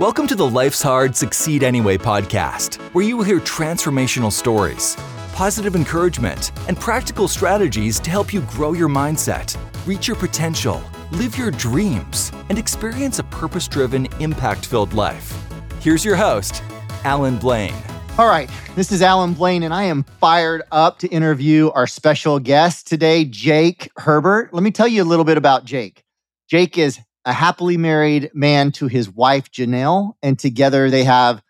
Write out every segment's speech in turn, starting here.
Welcome to the Life's Hard, Succeed Anyway podcast, where you will hear transformational stories, positive encouragement, and practical strategies to help you grow your mindset, reach your potential, live your dreams, and experience a purpose driven, impact filled life. Here's your host, Alan Blaine. All right, this is Alan Blaine, and I am fired up to interview our special guest today, Jake Herbert. Let me tell you a little bit about Jake. Jake is a happily married man to his wife, Janelle, and together they have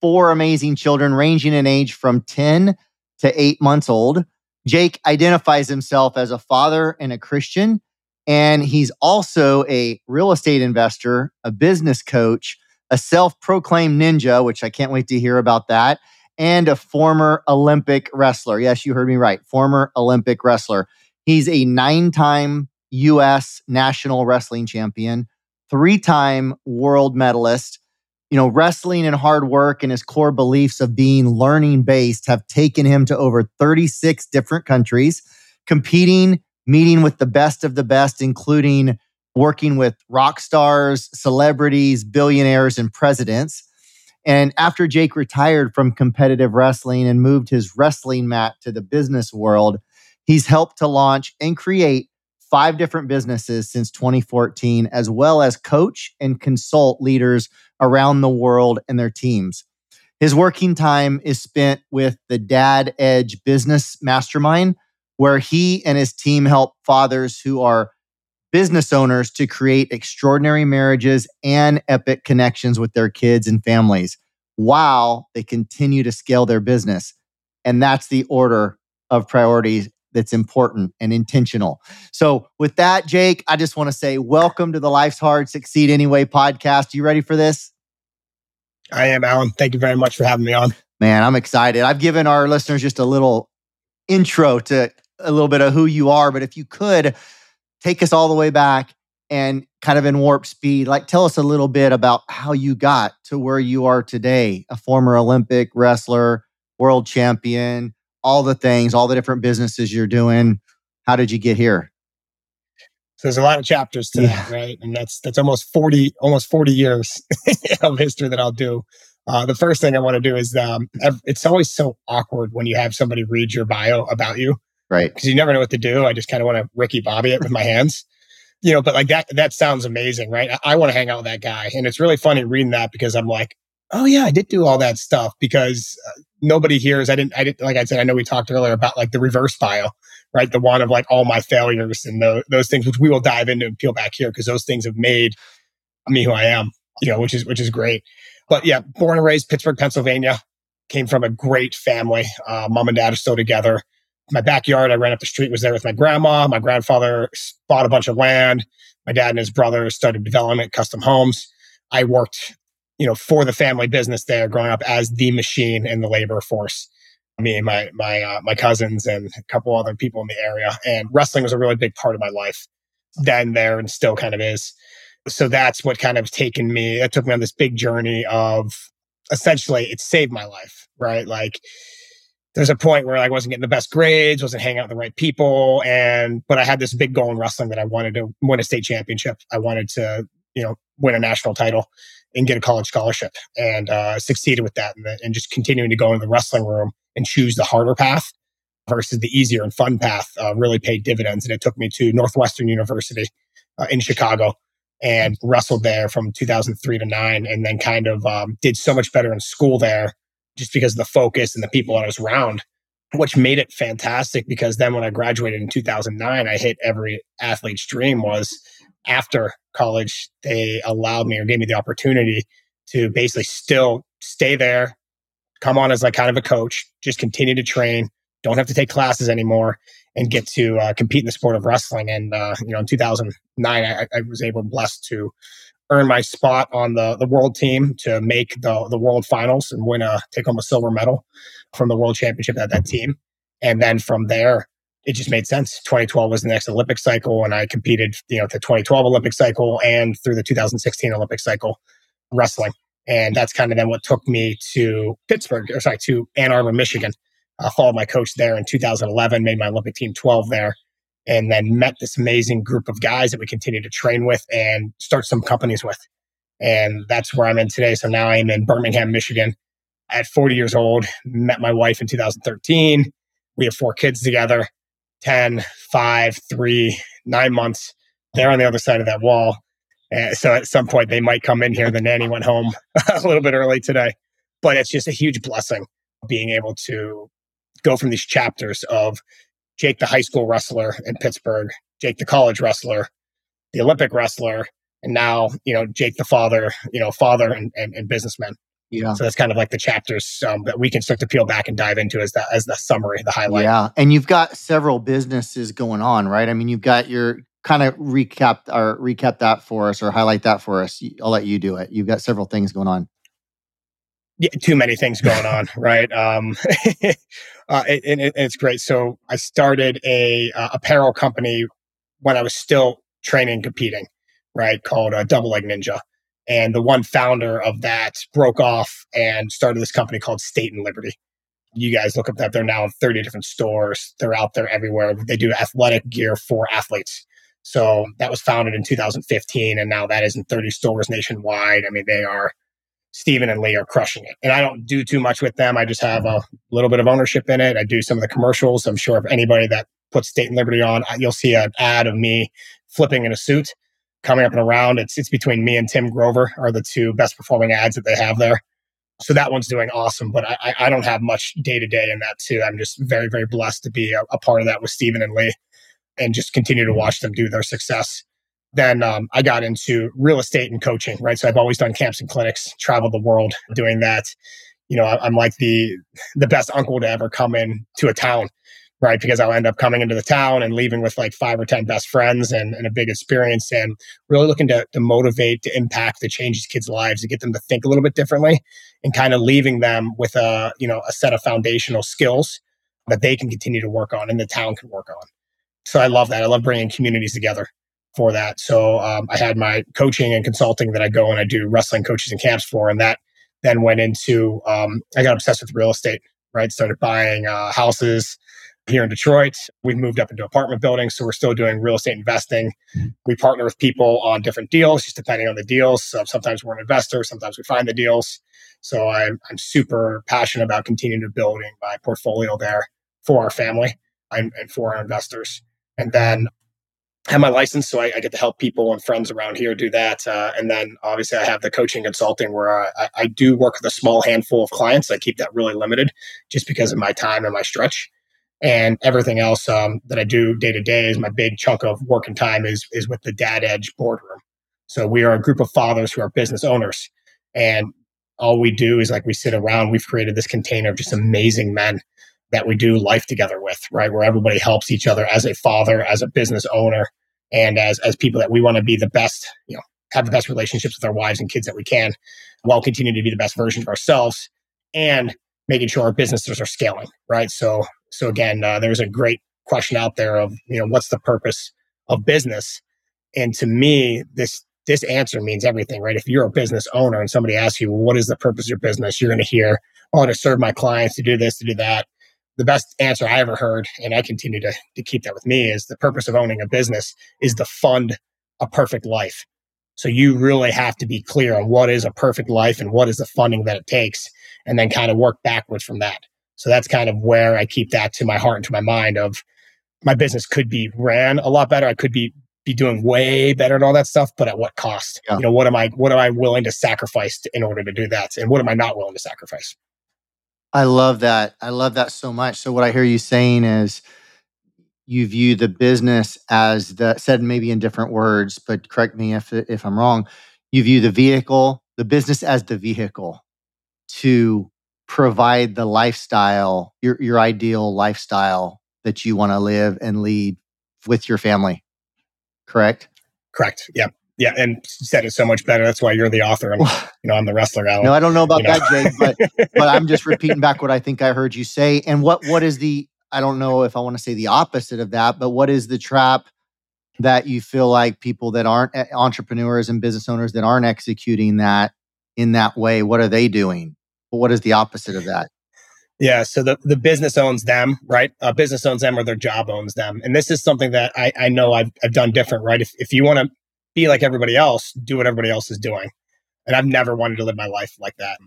four amazing children ranging in age from 10 to eight months old. Jake identifies himself as a father and a Christian, and he's also a real estate investor, a business coach, a self proclaimed ninja, which I can't wait to hear about that, and a former Olympic wrestler. Yes, you heard me right. Former Olympic wrestler. He's a nine time U.S. national wrestling champion, three time world medalist. You know, wrestling and hard work and his core beliefs of being learning based have taken him to over 36 different countries, competing, meeting with the best of the best, including working with rock stars, celebrities, billionaires, and presidents. And after Jake retired from competitive wrestling and moved his wrestling mat to the business world, he's helped to launch and create five different businesses since 2014, as well as coach and consult leaders around the world and their teams. His working time is spent with the Dad Edge Business Mastermind, where he and his team help fathers who are business owners to create extraordinary marriages and epic connections with their kids and families while they continue to scale their business. And that's the order of priorities that's important and intentional. So, with that, Jake, I just want to say welcome to the Life's Hard Succeed Anyway podcast. You ready for this? I am, Alan. Thank you very much for having me on. Man, I'm excited. I've given our listeners just a little intro to a little bit of who you are, but if you could take us all the way back and kind of in warp speed, like tell us a little bit about how you got to where you are today, a former Olympic wrestler, world champion, all the things, all the different businesses you're doing. How did you get here? So there's a lot of chapters to yeah. that, right? And that's that's almost 40 almost 40 years of history that I'll do. Uh, the first thing I want to do is um, it's always so awkward when you have somebody read your bio about you, right? Because you never know what to do. I just kind of want to Ricky Bobby it with my hands, you know. But like that, that sounds amazing, right? I, I want to hang out with that guy, and it's really funny reading that because I'm like, oh yeah, I did do all that stuff because uh, nobody hears. I didn't, I didn't, like I said, I know we talked earlier about like the reverse file, right? The one of like all my failures and the, those things, which we will dive into and peel back here because those things have made me who I am, you know, which is, which is great. But yeah, born and raised Pittsburgh, Pennsylvania, came from a great family. Uh, mom and dad are still together. My backyard, I ran up the street, was there with my grandma. My grandfather bought a bunch of land. My dad and his brother started development, custom homes. I worked you know, for the family business there growing up as the machine in the labor force. Me and my my uh, my cousins and a couple other people in the area, and wrestling was a really big part of my life then, there, and still kind of is. So that's what kind of taken me. It took me on this big journey of essentially it saved my life, right? Like there's a point where I wasn't getting the best grades, wasn't hanging out with the right people, and but I had this big goal in wrestling that I wanted to win a state championship. I wanted to, you know, win a national title and get a college scholarship and uh, succeeded with that and, the, and, just continuing to go in the wrestling room and choose the harder path versus the easier and fun path uh, really paid dividends. And it took me to Northwestern University uh, in Chicago and wrestled there from 2003 to nine and then kind of um, did so much better in school there just because of the focus and the people that I was around which made it fantastic because then when I graduated in 2009, I hit every athlete's dream was after college, they allowed me or gave me the opportunity to basically still stay there, come on as like kind of a coach, just continue to train, don't have to take classes anymore, and get to uh, compete in the sport of wrestling. And uh, you know, in 2009, I, I was able blessed to earn my spot on the the world team to make the the world finals and win a take home a silver medal from the world championship at that team. And then from there, it just made sense. 2012 was the next Olympic cycle, and I competed, you know, the 2012 Olympic cycle and through the 2016 Olympic cycle wrestling. And that's kind of then what took me to Pittsburgh, or sorry, to Ann Arbor, Michigan. I followed my coach there in 2011, made my Olympic team 12 there, and then met this amazing group of guys that we continue to train with and start some companies with. And that's where I'm in today. So now I'm in Birmingham, Michigan at 40 years old, met my wife in 2013. We have four kids together 10, 5, 3, 9 months. They're on the other side of that wall. Uh, so at some point they might come in here. The nanny went home a little bit early today, but it's just a huge blessing being able to go from these chapters of Jake, the high school wrestler in Pittsburgh, Jake, the college wrestler, the Olympic wrestler, and now, you know, Jake, the father, you know, father and, and, and businessman. Yeah. So that's kind of like the chapters um, that we can start to peel back and dive into as the as the summary, the highlight. Yeah, and you've got several businesses going on, right? I mean, you've got your kind of recap or recap that for us or highlight that for us. I'll let you do it. You've got several things going on. Yeah, too many things going on, right? Um, uh, and, it, it's great. So I started a uh, apparel company when I was still training, competing, right? Called uh, Double Leg Ninja. And the one founder of that broke off and started this company called State and Liberty. You guys look up that they're now in 30 different stores. They're out there everywhere. They do athletic gear for athletes. So that was founded in 2015, and now that is in 30 stores nationwide. I mean, they are Stephen and Lee are crushing it. And I don't do too much with them. I just have a little bit of ownership in it. I do some of the commercials. I'm sure if anybody that puts State and Liberty on, you'll see an ad of me flipping in a suit coming up and around. It's it's between me and Tim Grover are the two best performing ads that they have there. So that one's doing awesome, but I, I don't have much day to day in that too. I'm just very, very blessed to be a, a, part of that with Stephen and Lee and just continue to watch them do their success. Then um, I got into real estate and coaching, right? So I've always done camps and clinics, traveled the world doing that. You know, I, I'm like the the best uncle to ever come in to a town right? Because I'll end up coming into the town and leaving with like five or 10 best friends and, and a big experience and really looking to, to motivate, to impact, to change these kids' lives, to get them to think a little bit differently and kind of leaving them with a, you know, a set of foundational skills that they can continue to work on and the town can work on. So I love that. I love bringing communities together for that. So um, I had my coaching and consulting that I go and I do wrestling coaches and camps for. And that then went into, um, I got obsessed with real estate, right? Started buying uh, houses, here in Detroit. We've moved up into apartment buildings, so we're still doing real estate investing. We partner with people on different deals, just depending on the deals. So sometimes we're an investor, sometimes we find the deals. So I'm, I'm super passionate about continuing to building my portfolio there for our family and, and for our investors. And then I have my license, so I, I, get to help people and friends around here do that. Uh, and then obviously I have the coaching consulting where I, I do work with a small handful of clients. I keep that really limited just because of my time and my stretch and everything else um, that I do day to day is my big chunk of work and time is is with the Dad Edge boardroom. So we are a group of fathers who are business owners, and all we do is like we sit around. We've created this container of just amazing men that we do life together with, right? Where everybody helps each other as a father, as a business owner, and as as people that we want to be the best, you know, have the best relationships with our wives and kids that we can, while continuing to be the best version of ourselves, and making sure our businesses are scaling, right? So so again, uh, there's a great question out there of you know what's the purpose of business, and to me, this this answer means everything, right? If you're a business owner and somebody asks you, well, what is the purpose of your business? You're going to hear, oh, to serve my clients, to do this, to do that. The best answer I ever heard, and I continue to, to keep that with me, is the purpose of owning a business is to fund a perfect life. So you really have to be clear on what is a perfect life and what is the funding that it takes, and then kind of work backwards from that. So that's kind of where I keep that to my heart and to my mind of my business could be ran a lot better. I could be be doing way better and all that stuff, but at what cost? Yeah. You know, what am I what am I willing to sacrifice in order to do that? And what am I not willing to sacrifice? I love that. I love that so much. So what I hear you saying is you view the business as the said maybe in different words, but correct me if if I'm wrong. You view the vehicle, the business as the vehicle to provide the lifestyle, your your ideal lifestyle that you want to live and lead with your family. Correct? Correct. Yeah. Yeah, and said it so much better. That's why you're the author, and you know I'm the wrestler. Alan. No, I don't know about that, know? Jake, but but I'm just repeating back what I think I heard you say. And what what is the? I don't know if I want to say the opposite of that, but what is the trap that you feel like people that aren't entrepreneurs and business owners that aren't executing that in that way? What are they doing? What is the opposite of that? Yeah, so the, the business owns them, right? A business owns them or their job owns them. And this is something that I, I know I've, I've done different, right? If, if you want to be like everybody else, do what everybody else is doing. And I've never wanted to live my life like that.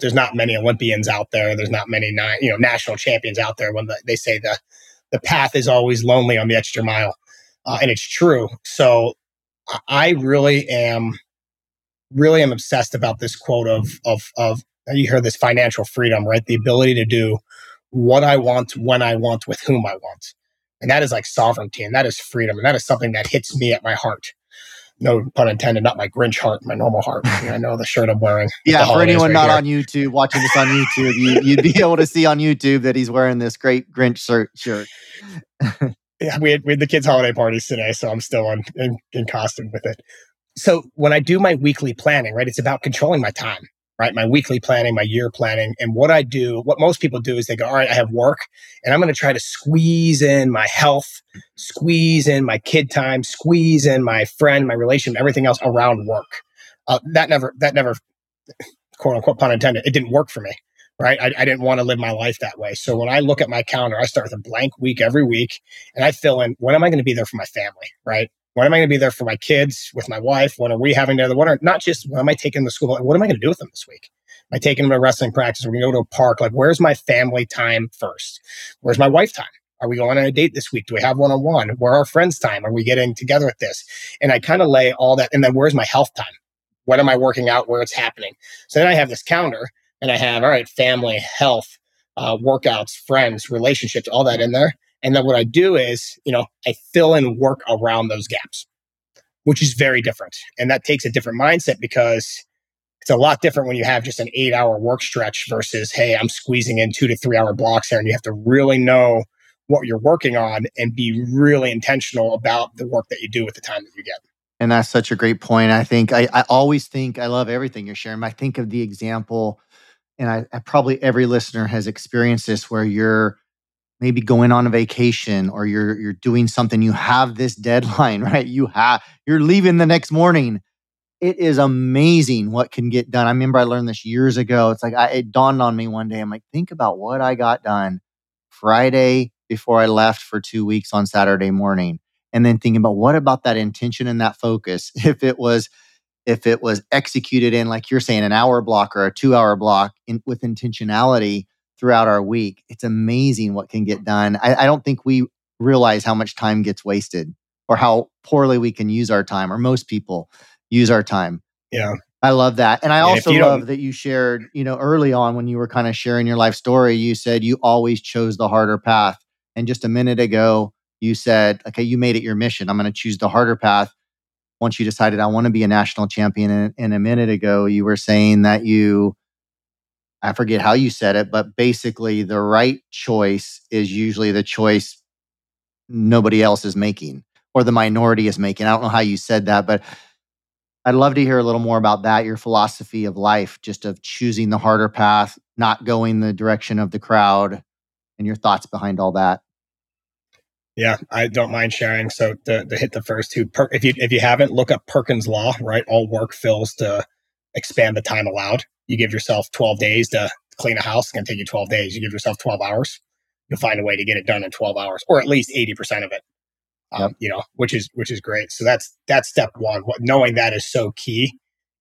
There's not many Olympians out there. There's not many, you know, national champions out there when the, they say the, the path is always lonely on the extra mile. Uh, and it's true. So I really am, really am obsessed about this quote of, of, of, you hear this financial freedom, right? The ability to do what I want, when I want, with whom I want. And that is like sovereignty and that is freedom. And that is something that hits me at my heart. No pun intended, not my Grinch heart, my normal heart. I know the shirt I'm wearing. Yeah, for anyone right not here. on YouTube, watching this on YouTube, you, would be able to see on YouTube that he's wearing this great Grinch shirt. yeah, we had, we had the kids' holiday parties today, so I'm still on, in, in costume with it. So when I do my weekly planning, right, it's about controlling my time right? My weekly planning, my year planning. And what I do, what most people do is they go, all right, I have work and I'm going to try to squeeze in my health, squeeze in my kid time, squeeze in my friend, my relationship, everything else around work. Uh, that never, that never, quote unquote, pun intended, it didn't work for me. Right. I, I didn't want to live my life that way. So when I look at my calendar, I start with a blank week every week and I fill in when am I going to be there for my family? Right. When am I going to be there for my kids, with my wife? When are we having together? What are not just when am I taking them to school? What am I going to do with them this week? Am I taking them to wrestling practice? We're we going to go to a park? Like, where's my family time first? Where's my wife time? Are we going on a date this week? Do we have one on one? Where are friends time? Are we getting together at this? And I kind of lay all that. And then where's my health time? When am I working out? Where it's happening? So then I have this calendar and I have, all right, family, health, uh, workouts, friends, relationships, all that in there. And then what I do is, you know, I fill in work around those gaps, which is very different. And that takes a different mindset because it's a lot different when you have just an eight hour work stretch versus, hey, I'm squeezing in two to three hour blocks here. And you have to really know what you're working on and be really intentional about the work that you do with the time that you get. And that's such a great point. I think I, I always think I love everything you're sharing. I think of the example, and I, I probably every listener has experienced this where you're maybe going on a vacation or you're you're doing something you have this deadline right? You have you're leaving the next morning. It is amazing what can get done. I remember i learned this years ago. It's like I, it dawned on me one day i'm like think about what i got done friday before i left for two weeks on saturday morning. And then thinking about what about that intention and that focus? If it was if it was executed in like you're saying an hour block or a two hour block in, with intentionality throughout our week. It's amazing what can get done. I, I don't think we realize how much time gets wasted or how poorly we can use our time, or most people use our time. Yeah. I love that. And I also love that you shared, you know, early on when you were kind of sharing your life story, you said you always chose the harder path. And just a minute ago, you said, okay, you made it your mission. I'm going to choose the harder path. Once you decided I want to be a national champion. And, and a minute ago, you were saying that you I forget how you said it, but basically the right choice is usually the choice nobody else is making or the minority is making. I don't know how you said that, but I'd love to hear a little more about that, your philosophy of life, just of choosing the harder path, not going the direction of the crowd, and your thoughts behind all that. Yeah, I don't mind sharing. So to, to hit the first two, per, if you if you haven't, look up Perkins Law. Right, all work fills to expand the time allowed. You give yourself 12 days to clean a house. It's going to take you 12 days. You give yourself 12 hours. You'll find a way to get it done in 12 hours, or at least 80% of it. Um, yep. You know, which is which is great. So that's that's step one. What, knowing that is so key.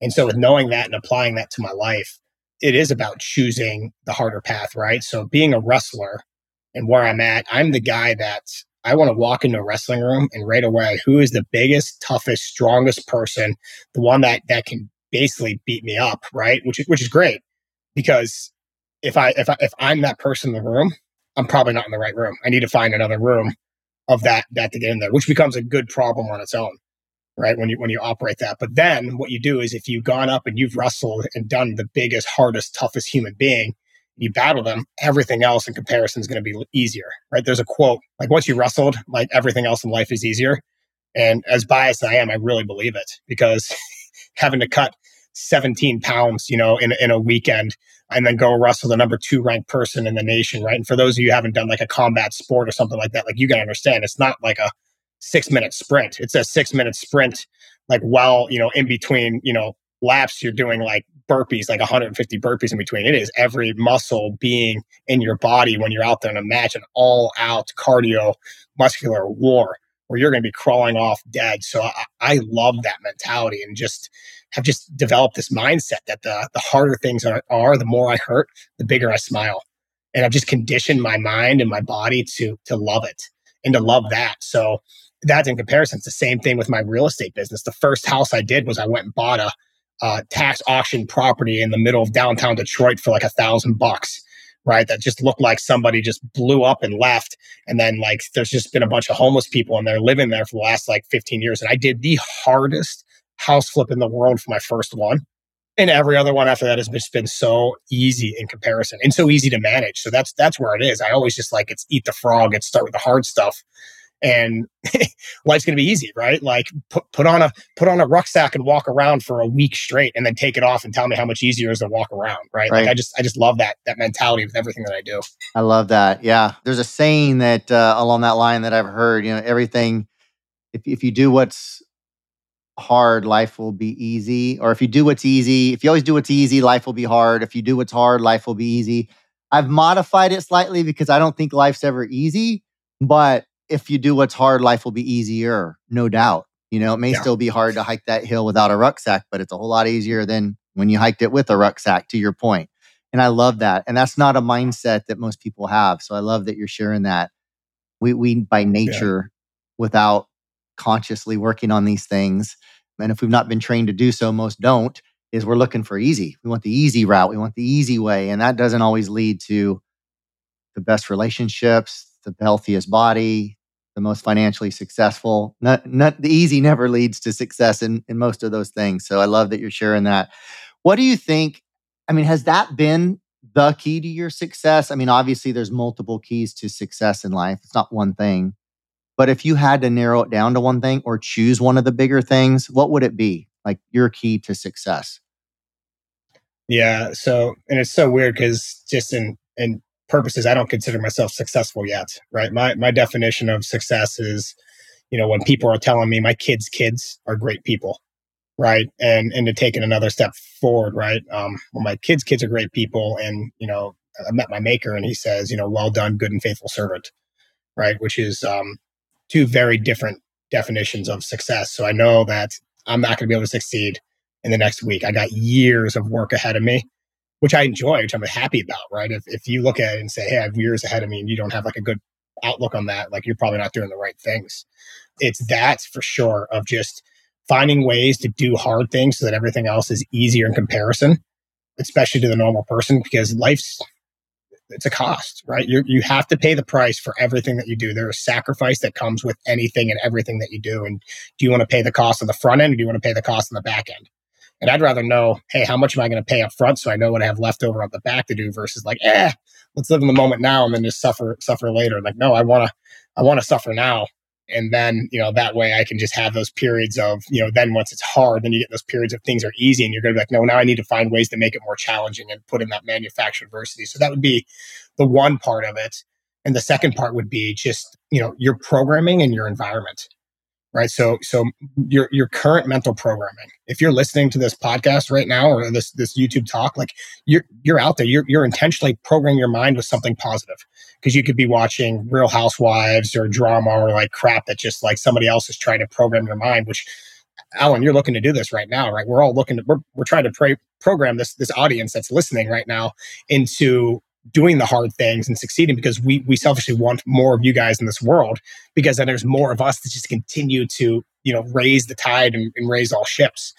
And so with knowing that and applying that to my life, it is about choosing the harder path, right? So being a wrestler and where I'm at, I'm the guy that I want to walk into a wrestling room and right away, who is the biggest, toughest, strongest person, the one that that can basically beat me up, right? Which is which is great because if I if I if I'm that person in the room, I'm probably not in the right room. I need to find another room of that that to get in there, which becomes a good problem on its own, right? When you when you operate that. But then what you do is if you've gone up and you've wrestled and done the biggest, hardest, toughest human being, you battle them, everything else in comparison is going to be easier, right? There's a quote like once you wrestled, like everything else in life is easier. And as biased as I am, I really believe it because having to cut 17 pounds, you know, in, in a weekend and then go wrestle the number two ranked person in the nation, right? And for those of you who haven't done like a combat sport or something like that, like you got to understand, it's not like a six minute sprint. It's a six minute sprint, like while, you know, in between, you know, laps, you're doing like burpees, like 150 burpees in between. It is every muscle being in your body when you're out there in a match, an all out cardio muscular war where you're going to be crawling off dead. So I, I love that mentality and just have just developed this mindset that the the harder things are, are, the more I hurt, the bigger I smile. And I've just conditioned my mind and my body to to love it and to love that. So that's in comparison. It's the same thing with my real estate business. The first house I did was I went and bought a uh, tax auction property in the middle of downtown Detroit for like a thousand bucks right? That just looked like somebody just blew up and left. And then like there's just been a bunch of homeless people and they're living there for the last like 15 years. And I did the hardest house flip in the world for my first one. And every other one after that has just been so easy in comparison and so easy to manage. So that's that's where it is. I always just like it's eat the frog, it's start with the hard stuff and life's going to be easy, right? Like put, put on a put on a rucksack and walk around for a week straight, and then take it off and tell me how much easier it is to walk around, right? right. Like I just I just love that that mentality with everything that I do. I love that. Yeah, there's a saying that uh, along that line that I've heard. You know, everything if if you do what's hard, life will be easy. Or if you do what's easy, if you always do what's easy, life will be hard. If you do what's hard, life will be easy. I've modified it slightly because I don't think life's ever easy, but if you do what's hard, life will be easier, no doubt. You know, it may yeah. still be hard to hike that hill without a rucksack, but it's a whole lot easier than when you hiked it with a rucksack, to your point. And I love that. And that's not a mindset that most people have. So I love that you're sharing that. We, we by nature, yeah. without consciously working on these things, and if we've not been trained to do so, most don't, is we're looking for easy. We want the easy route. We want the easy way. And that doesn't always lead to the best relationships, the healthiest body, the most financially successful. Not, not the easy never leads to success in, in most of those things. So I love that you're sharing that. What do you think? I mean, has that been the key to your success? I mean, obviously there's multiple keys to success in life. It's not one thing. But if you had to narrow it down to one thing or choose one of the bigger things, what would it be? Like your key to success? Yeah. So, and it's so weird because just in in purposes, I don't consider myself successful yet, right? My my definition of success is, you know, when people are telling me my kids' kids are great people, right? And and to take it another step forward, right? Um, well, my kids' kids are great people, and you know, I met my maker, and he says, you know, well done, good and faithful servant, right? Which is um, two very different definitions of success. So I know that I'm not going to be able to succeed in the next week. I got years of work ahead of me which I enjoy, which I'm happy about, right? If, if you look at it and say, hey, I have years ahead of me and you don't have like a good outlook on that, like you're probably not doing the right things. It's that for sure of just finding ways to do hard things so that everything else is easier in comparison, especially to the normal person, because life's it's a cost, right? You you have to pay the price for everything that you do. There's a sacrifice that comes with anything and everything that you do. And do you want to pay the cost on the front end or do you want to pay the cost on the back end? And I'd rather know, hey, how much am I going to pay up front so I know what I have left over on the back to do versus like, eh, let's live in the moment now and then just suffer suffer later. Like, no, I want to I want to suffer now. And then, you know, that way I can just have those periods of, you know, then once it's hard, then you get those periods of things are easy and you're going to be like, no, now I need to find ways to make it more challenging and put in that manufactured adversity. So that would be the one part of it. And the second part would be just, you know, your programming and your environment right? So, so your your current mental programming. If you're listening to this podcast right now or this this YouTube talk, like you're you're out there, you're you're intentionally programming your mind with something positive because you could be watching Real Housewives or drama or like crap that just like somebody else is trying to program your mind. Which, Alan, you're looking to do this right now, right? We're all looking to we're we're trying to pray, program this this audience that's listening right now into doing the hard things and succeeding because we we selfishly want more of you guys in this world because then there's more of us to just continue to you know raise the tide and, and raise all ships.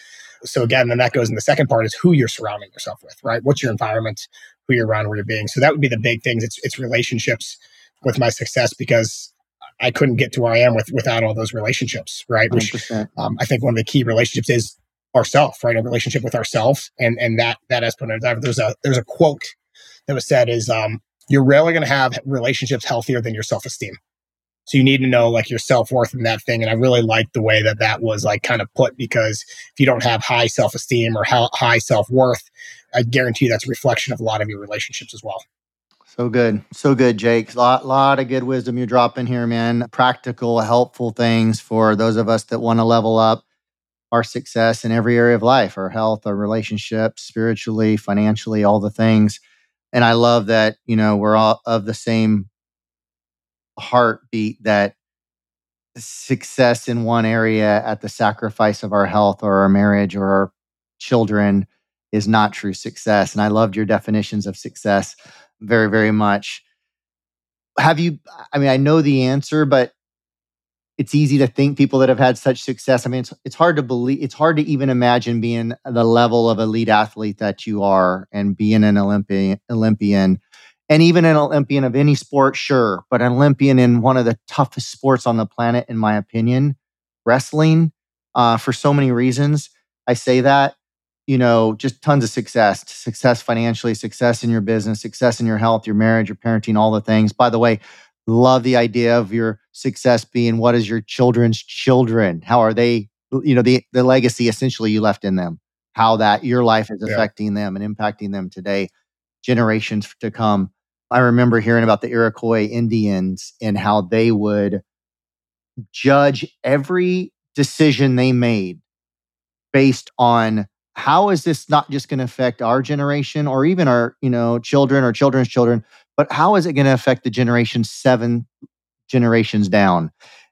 So again then that goes in the second part is who you're surrounding yourself with right? What's your environment who you're around where you're being. So that would be the big things. It's it's relationships with my success because I couldn't get to where I am with without all those relationships right? Which um, I think one of the key relationships is ourself right? A relationship with ourselves and and that that has put there's a there's a quote that was said is um, you're rarely going to have relationships healthier than your self esteem. So you need to know like your self worth and that thing. And I really like the way that that was like kind of put because if you don't have high self esteem or high self worth, I guarantee you that's a reflection of a lot of your relationships as well. So good. So good, Jake. A lot, lot of good wisdom you're dropping here, man. Practical, helpful things for those of us that want to level up our success in every area of life, our health, our relationships, spiritually, financially, all the things and I love that you know we're all of the same heartbeat that success in one area at the sacrifice of our health or our marriage or our children is not true success. And I loved your definitions of success very, very much. Have you, I mean, I know the answer, but it's easy to think people that have had such success. I mean, it's, it's hard to believe, it's hard to even imagine being the level of elite athlete that you are and being an Olympian, Olympian and even an Olympian of any sport, sure, but an Olympian in one of the toughest sports on the planet, in my opinion, wrestling, uh, for so many reasons. I say that, you know, just tons of success, success financially, success in your business, success in your health, your marriage, your parenting, all the things. By the way, love the idea of your success being what is your children's children? How are they you know the the legacy essentially you left in them. How that your life is affecting yeah. them and impacting them today generations to come. I remember hearing about the iroquois indians and how they would judge every decision they made based on how is this not just going to affect our generation or even our you know children or children's children but how is it going to affect the generation seven generations down?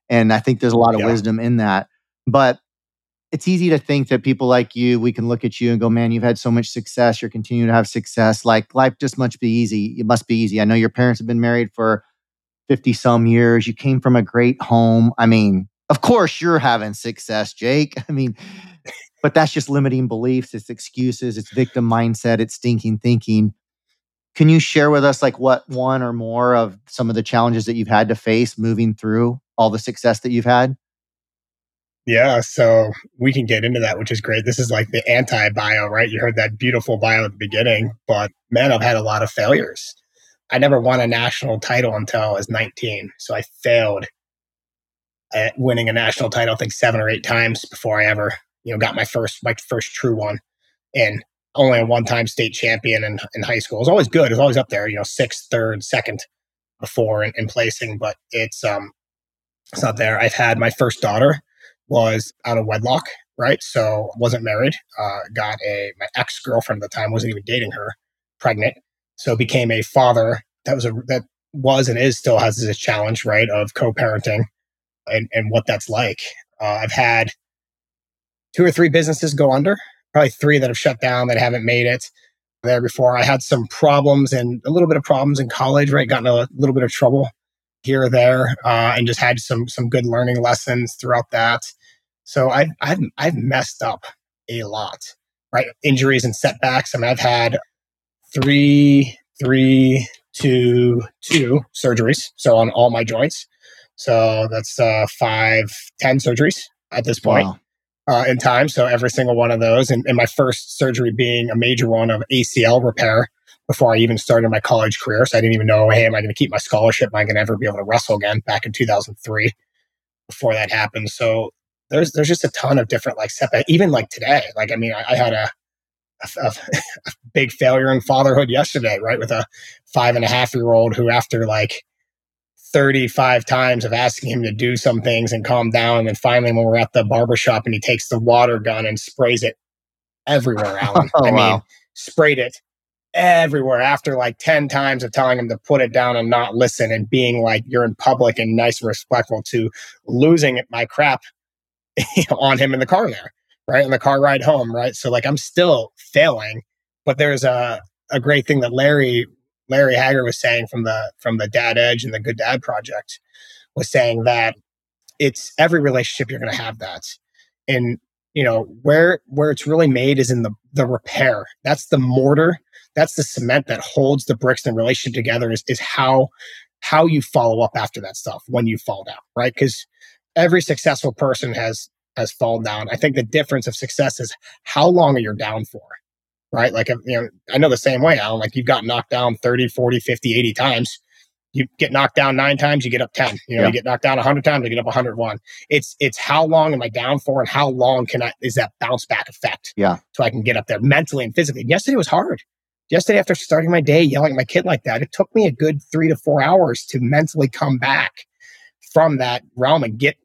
And I think there's a lot of yeah. wisdom in that. But it's easy to think that people like you, we can look at you and go, man, you've had so much success. You're continuing to have success. Like life just must be easy. It must be easy. I know your parents have been married for 50 some years. You came from a great home. I mean, of course you're having success, Jake. I mean, but that's just limiting beliefs. It's excuses. It's victim mindset. It's stinking thinking. Can you share with us like what one or more of some of the challenges that you've had to face moving through all the success that you've had? Yeah, so we can get into that, which is great. This is like the anti bio, right? You heard that beautiful bio at the beginning, but man, I've had a lot of failures. I never won a national title until I was 19. So I failed at winning a national title, I think seven or eight times before I ever, you know, got my first, my first true one. And only a one time state champion in, in high school. It's always good. It's always up there, you know, sixth, third, second before in, in placing, but it's, um, it's not there. I've had my first daughter was out of wedlock, right? So wasn't married, uh, got a, my ex girlfriend at the time wasn't even dating her pregnant. So became a father that was a, that was and is still has this challenge, right? Of co-parenting and, and what that's like. Uh, I've had two or three businesses go under probably three that have shut down that haven't made it there before. I had some problems and a little bit of problems in college, right? Got a little bit of trouble here or there, uh, and just had some some good learning lessons throughout that. So I've I've I've messed up a lot, right? Injuries and setbacks. I mean, I've had three, three, two, two surgeries. So on all my joints. So that's uh, five, ten surgeries at this point. Wow uh, in time. So every single one of those, and, and my first surgery being a major one of ACL repair before I even started my college career. So I didn't even know, hey, am I going to keep my scholarship? Am I going to ever be able to wrestle again? Back in 2003, before that happened. So there's there's just a ton of different like setback. Even like today, like I mean, I, I had a, a, a big failure in fatherhood yesterday, right, with a five and a half year old who, after like 35 times of asking him to do some things and calm down. And then finally, when we're at the barbershop and he takes the water gun and sprays it everywhere, Alan. oh, I wow. mean, sprayed it everywhere after like 10 times of telling him to put it down and not listen and being like, you're in public and nice and respectful to losing my crap on him in the car there, right? In the car ride home, right? So, like, I'm still failing. But there's a, a great thing that Larry Larry Hagner was saying from the from the Dad Edge and the Good Dad Project was saying that it's every relationship you're going to have that, and you know where where it's really made is in the the repair. That's the mortar. That's the cement that holds the bricks and relationship together. Is is how how you follow up after that stuff when you fall down, right? Because every successful person has has fallen down. I think the difference of success is how long are you down for? Right? Like, um, you know, I know the same way, Alan. Like, you've got knocked down 30, 40, 50, 80 times. You get knocked down nine times, you get up 10. You know, yeah. you get knocked down 100 times, you get up 101. It's it's how long am I down for and how long can I, is that bounce back effect? Yeah. So I can get up there mentally and physically. Yesterday was hard. Yesterday, after starting my day yelling at my kid like that, it took me a good three to four hours to mentally come back from that realm and get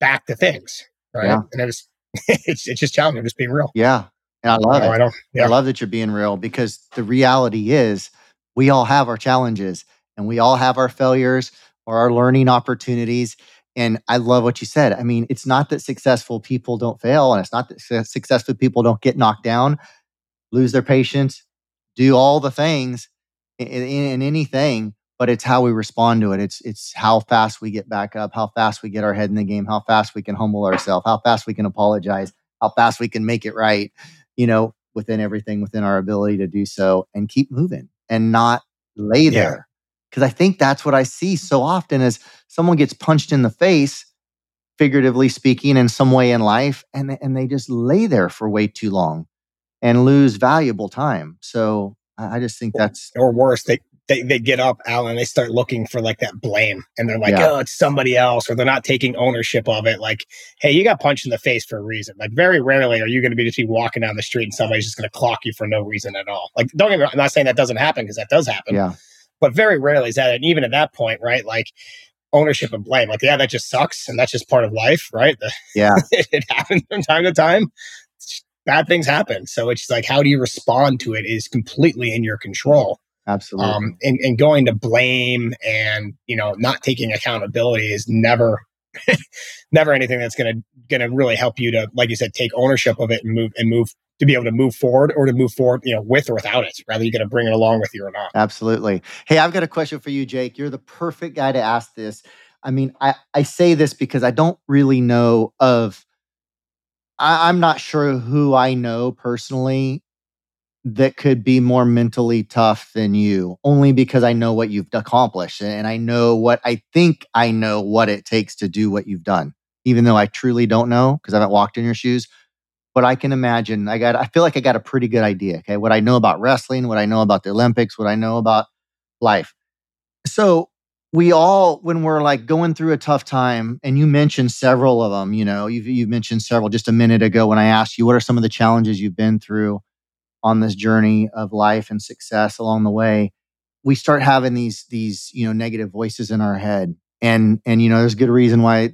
back to things. Right. Yeah. And it was, it's, it's just challenging, just being real. Yeah. And I love no, it. I, yeah. I love that you're being real because the reality is we all have our challenges and we all have our failures or our learning opportunities. And I love what you said. I mean, it's not that successful people don't fail, and it's not that successful people don't get knocked down, lose their patience, do all the things in, in, in anything but it's how we respond to it. It's it's how fast we get back up, how fast we get our head in the game, how fast we can humble ourselves, how fast we can apologize, how fast we can make it right, you know, within everything within our ability to do so and keep moving and not lay yeah. there. Cuz I think that's what I see so often is someone gets punched in the face figuratively speaking in some way in life and and they just lay there for way too long and lose valuable time. So I just think that's or worse, they they, they get up, Alan, they start looking for like that blame and they're like, yeah. oh, it's somebody else, or they're not taking ownership of it. Like, hey, you got punched in the face for a reason. Like, very rarely are you going to be just be walking down the street and somebody's just going to clock you for no reason at all. Like, don't get me wrong, I'm not saying that doesn't happen because that does happen. Yeah. But very rarely is that. And even at that point, right? Like, ownership and blame. Like, yeah, that just sucks. And that's just part of life, right? Yeah. it happens from time to time. Bad things happen. So it's like, how do you respond to it is completely in your control. Absolutely. Um, and, and going to blame and, you know, not taking accountability is never, never anything that's going to, going to really help you to, like you said, take ownership of it and move and move to be able to move forward or to move forward, you know, with or without it. Rather, you're going to bring it along with you or not. Absolutely. Hey, I've got a question for you, Jake. You're the perfect guy to ask this. I mean, I, I say this because I don't really know of, I, I'm not sure who I know personally that could be more mentally tough than you only because I know what you've accomplished and I know what I think I know what it takes to do what you've done, even though I truly don't know because I haven't walked in your shoes. But I can imagine, I got, I feel like I got a pretty good idea. Okay. What I know about wrestling, what I know about the Olympics, what I know about life. So we all, when we're like going through a tough time, and you mentioned several of them, you know, you've, you've mentioned several just a minute ago when I asked you, what are some of the challenges you've been through? On this journey of life and success along the way, we start having these these you know negative voices in our head, and and you know there's good reason why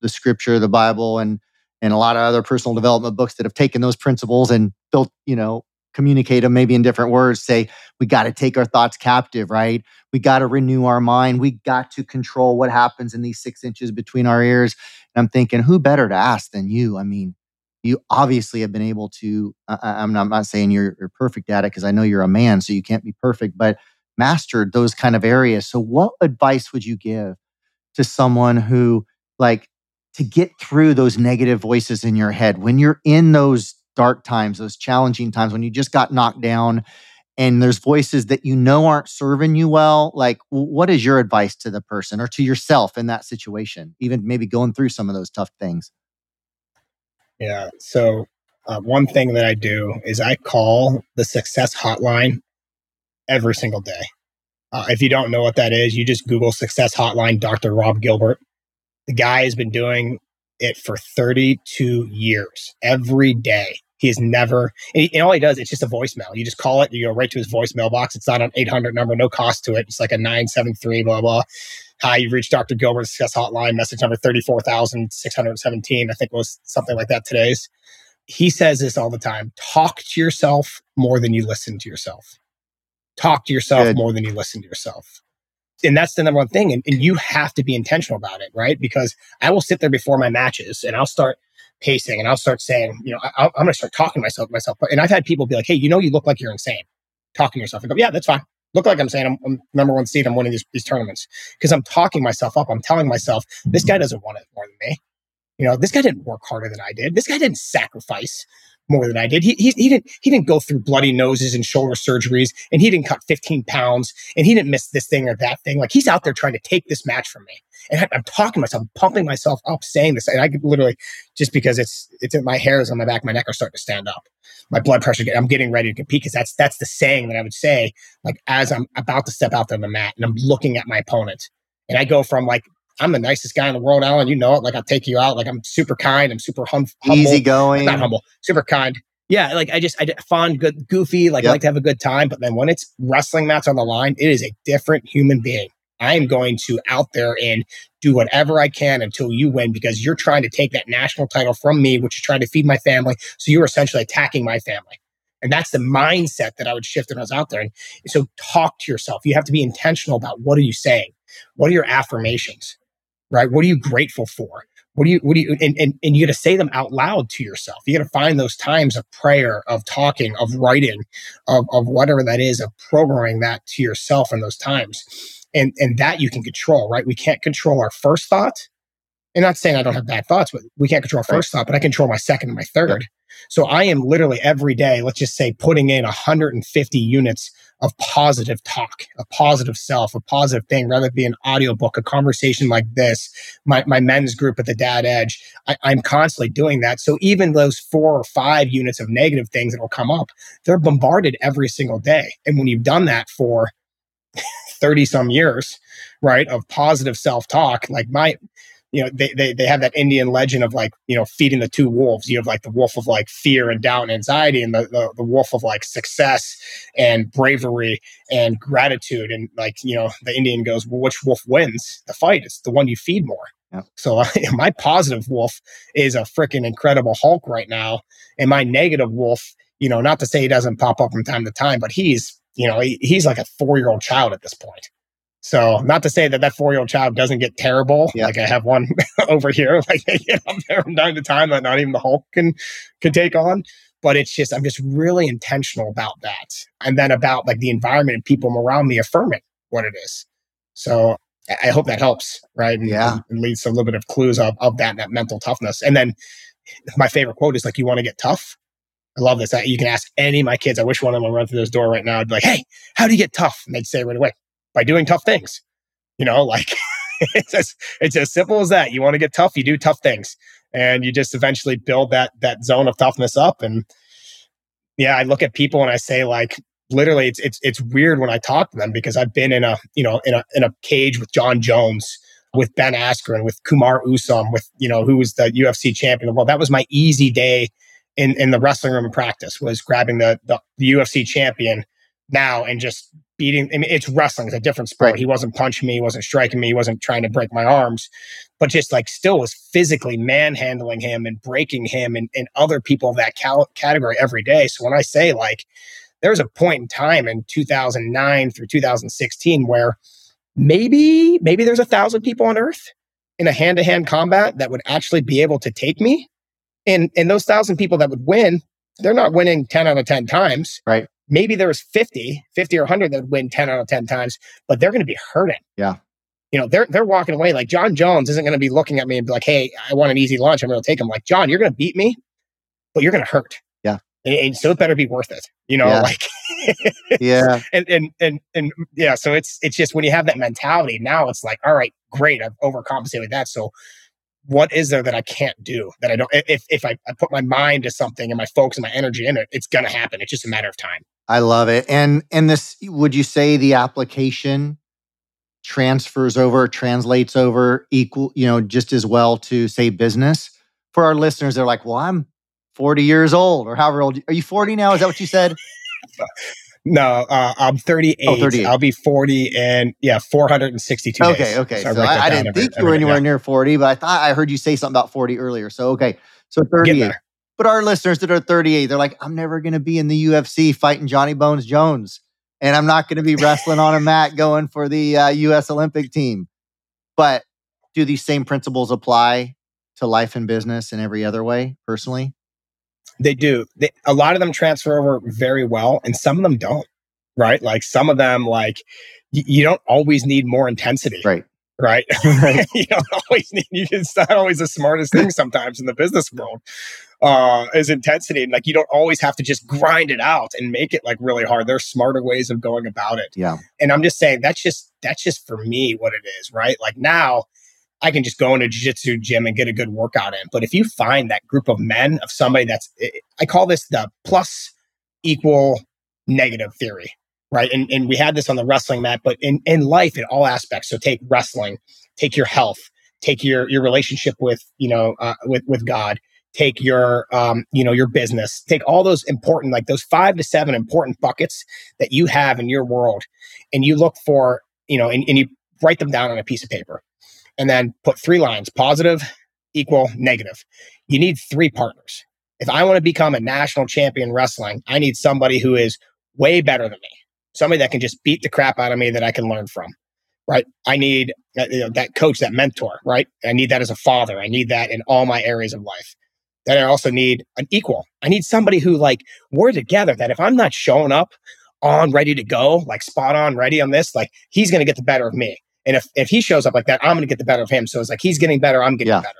the scripture, the Bible, and and a lot of other personal development books that have taken those principles and built you know communicate them maybe in different words say we got to take our thoughts captive right? We got to renew our mind. We got to control what happens in these six inches between our ears. And i'm thinking who better to ask than you? I mean you obviously have been able to I, am not, I'm not saying you're, you're perfect at it because i know you're a man so you can't be perfect but mastered those kind of areas. So what advice would you give to someone who like to get through those negative voices in your head when you're in those dark times those challenging times when you just got knocked down and there's voices that you know aren't serving you well like what is your advice to the person or to yourself in that situation even maybe going through some of those tough things yeah. So uh, one thing that I do is I call the success hotline every single day. Uh, if you don't know what that is, you just Google success hotline, Dr. Rob Gilbert. The guy has been doing it for 32 years every day. He has never, and, he, and, all he does, it's just a voicemail. You just call it, you go right to his voicemail box. It's not an 800 number, no cost to it. It's like a 973, blah, blah. Hi, you've reached Dr. Gilbert's Success Hotline, message number 34,617. I think it was something like that today's. He says this all the time talk to yourself more than you listen to yourself. Talk to yourself Good. more than you listen to yourself. And that's the number one thing. And, and you have to be intentional about it, right? Because I will sit there before my matches and I'll start pacing and I'll start saying, you know, I, am going to start talking to myself, myself. And I've had people be like, hey, you know, you look like you're insane. Talking to yourself. I go, yeah, that's fine look like I'm saying I'm, I'm number one seed. I'm winning these, these tournaments because I'm talking myself up. I'm telling myself this guy doesn't want it more than me. You know, this guy didn't work harder than I did. This guy didn't sacrifice more than I did. He, he, he didn't he didn't go through bloody noses and shoulder surgeries, and he didn't cut 15 pounds, and he didn't miss this thing or that thing. Like he's out there trying to take this match from me. And I'm talking to myself, pumping myself up, saying this, and I could literally just because it's it's my hairs on my back, my neck are starting to stand up my blood pressure. I'm getting ready to compete because that's that's the saying that I would say like as I'm about to step out on the mat and I'm looking at my opponent, and I go from like I'm the nicest guy in the world, Alan. You know it. Like I'll take you out. Like I'm super kind. I'm super hum- humble. Easy going. Not humble. Super kind. Yeah, like I just I fond, good, goofy. Like yep. I like to have a good time. But then when it's wrestling match on the line, it is a different human being. I am going to out there and do whatever I can until you win because you're trying to take that national title from me, which is trying to feed my family. So you're essentially attacking my family. And that's the mindset that I would shift when I was out there. And so talk to yourself. You have to be intentional about what are you saying? What are your affirmations? Right? What are you grateful for? What do you, what do you, and, and, and you got to say them out loud to yourself. You got to find those times of prayer, of talking, of writing, of, of whatever that is, of programming that to yourself in those times. And, and that you can control, right? We can't control our first thought. And not saying I don't have bad thoughts, but we can't control our first thought, but I control my second and my third. So I am literally every day, let's just say, putting in 150 units of positive talk, a positive self, a positive thing, rather than be an audiobook, a conversation like this, my, my men's group at the Dad Edge. I, I'm constantly doing that. So even those four or five units of negative things that will come up, they're bombarded every single day. And when you've done that for 30 some years, right, of positive self talk, like my, you know, they, they, they have that Indian legend of like, you know, feeding the two wolves. You have like the wolf of like fear and doubt and anxiety and the, the, the wolf of like success and bravery and gratitude. And like, you know, the Indian goes, well, which wolf wins the fight? It's the one you feed more. Yep. So uh, my positive wolf is a freaking incredible Hulk right now. And my negative wolf, you know, not to say he doesn't pop up from time to time, but he's, you know, he, he's like a four year old child at this point. So not to say that that four year old child doesn't get terrible. Yeah. Like I have one over here, like they get up there from time to time that not even the Hulk can can take on. But it's just I'm just really intentional about that, and then about like the environment and people around me affirming what it is. So I hope that helps, right? And, yeah, and leads to a little bit of clues of, of that that mental toughness. And then my favorite quote is like, "You want to get tough." I love this. You can ask any of my kids. I wish one of them would run through this door right now. I'd be like, "Hey, how do you get tough?" And they'd say right away, by doing tough things. You know, like it's as it's as simple as that. You want to get tough, you do tough things, and you just eventually build that that zone of toughness up. And yeah, I look at people and I say like, literally, it's it's it's weird when I talk to them because I've been in a you know in a in a cage with Jon Jones. With Ben Askren, with Kamaru Usman, with you know who was the UFC champion. Well, that was my easy day in in the wrestling room practice was grabbing the, the, the UFC champion now and just beating. I mean, it's wrestling; it's a different sport. Right. He wasn't punching me, he wasn't striking me, he wasn't trying to break my arms, but just like still was physically manhandling him and breaking him and, and other people of that cal- category every day. So when I say like, there was a point in time in 2009 through 2016 where maybe maybe there's a thousand people on Earth in a hand to hand combat that would actually be able to take me. And and those thousand people that would win, they're not winning 10 out of 10 times. Right maybe there's 50, 50 or 100 that would win 10 out of 10 times, but they're going to be hurting. Yeah. You know, they're they're walking away like Jon Jones isn't going to be looking at me and be like, "Hey, I want an easy lunch. I'm going to take him." Like, Jon, you're going to beat me, but you're going to hurt. Yeah. And, and, so it better be worth it. You know, yeah. like yeah. And and and and yeah, so it's it's just when you have that mentality, now it's like, all right, great, I've overcompensated with that. So what is there that I can't do that I don't if if I, I put my mind to something and my focus and my energy in it, it's gonna happen. It's just a matter of time. I love it. And and this would you say the application transfers over, translates over equal, you know, just as well to say business? For our listeners, they're like, well, I'm 40 years old or however old. Are you 40 now? Is that what you said? No, uh, I'm 38. Oh, 38. I'll be 40 and yeah, 462 Okay, days. okay. So, so I, I, didn't every, think you were anywhere yeah. near 40, but I thought I heard you say something about 40 earlier. So okay, so 38. But our listeners that are 38, they're like, I'm never going to be in the UFC fighting Johnny Bones Jones. And I'm not going to be wrestling on a mat going for the uh, US Olympic team. But do these same principles apply to life and business in every other way, personally? They do. They, a lot of them transfer over very well, and some of them don't. Right? Like some of them, like y- you don't always need more intensity. Right right? you don't always need, it's not always the smartest thing sometimes in the business world, uh, is intensity. And like, you don't always have to just grind it out and make it like really hard. There's smarter ways of going about it. Yeah. And I'm just saying that's just, that's just for me what it is, right? Like now I can just go into jiu-jitsu gym and get a good workout in. But if you find that group of men of somebody that's, I call this the plus equal negative theory right? And, and we had this on the wrestling mat, but in, in life, in all aspects. So take wrestling, take your health, take your, your relationship with, you know, uh, with, with God, take your, um, you know, your business, take all those important, like those five to seven important buckets that you have in your world. And you look for, you know, and, and you write them down on a piece of paper and then put three lines, positive, equal, negative. You need three partners. If I want to become a national champion wrestling, I need somebody who is way better than me somebody that can just beat the crap out of me that I can learn from. right? I need uh, you know, that coach, that mentor, right? I need that as a father. I need that in all my areas of life. Then I also need an equal. I need somebody who like we're together that if I'm not showing up on ready to go, like spot on ready on this, like he's going to get the better of me. And if, if he shows up like that, I'm going to get the better of him. So it's like he's getting better, I'm getting yeah. better.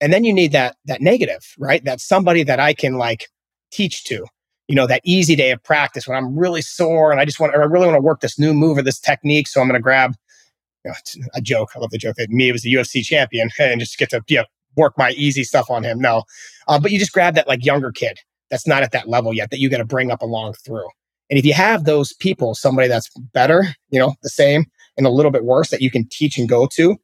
And then you need that that negative, right? That's somebody that I can like teach to. You know, that easy day of practice when I'm really sore and I just want I really want to work this new move or this technique. So I'm going to grab you know, a joke. I love the joke that me was the UFC champion and just get to you know, work my easy stuff on him. No, uh, but you just grab that like younger kid that's not at that level yet that you got to bring up along through. And if you have those people, somebody that's better, you know, the same and a little bit worse that you can teach and go to,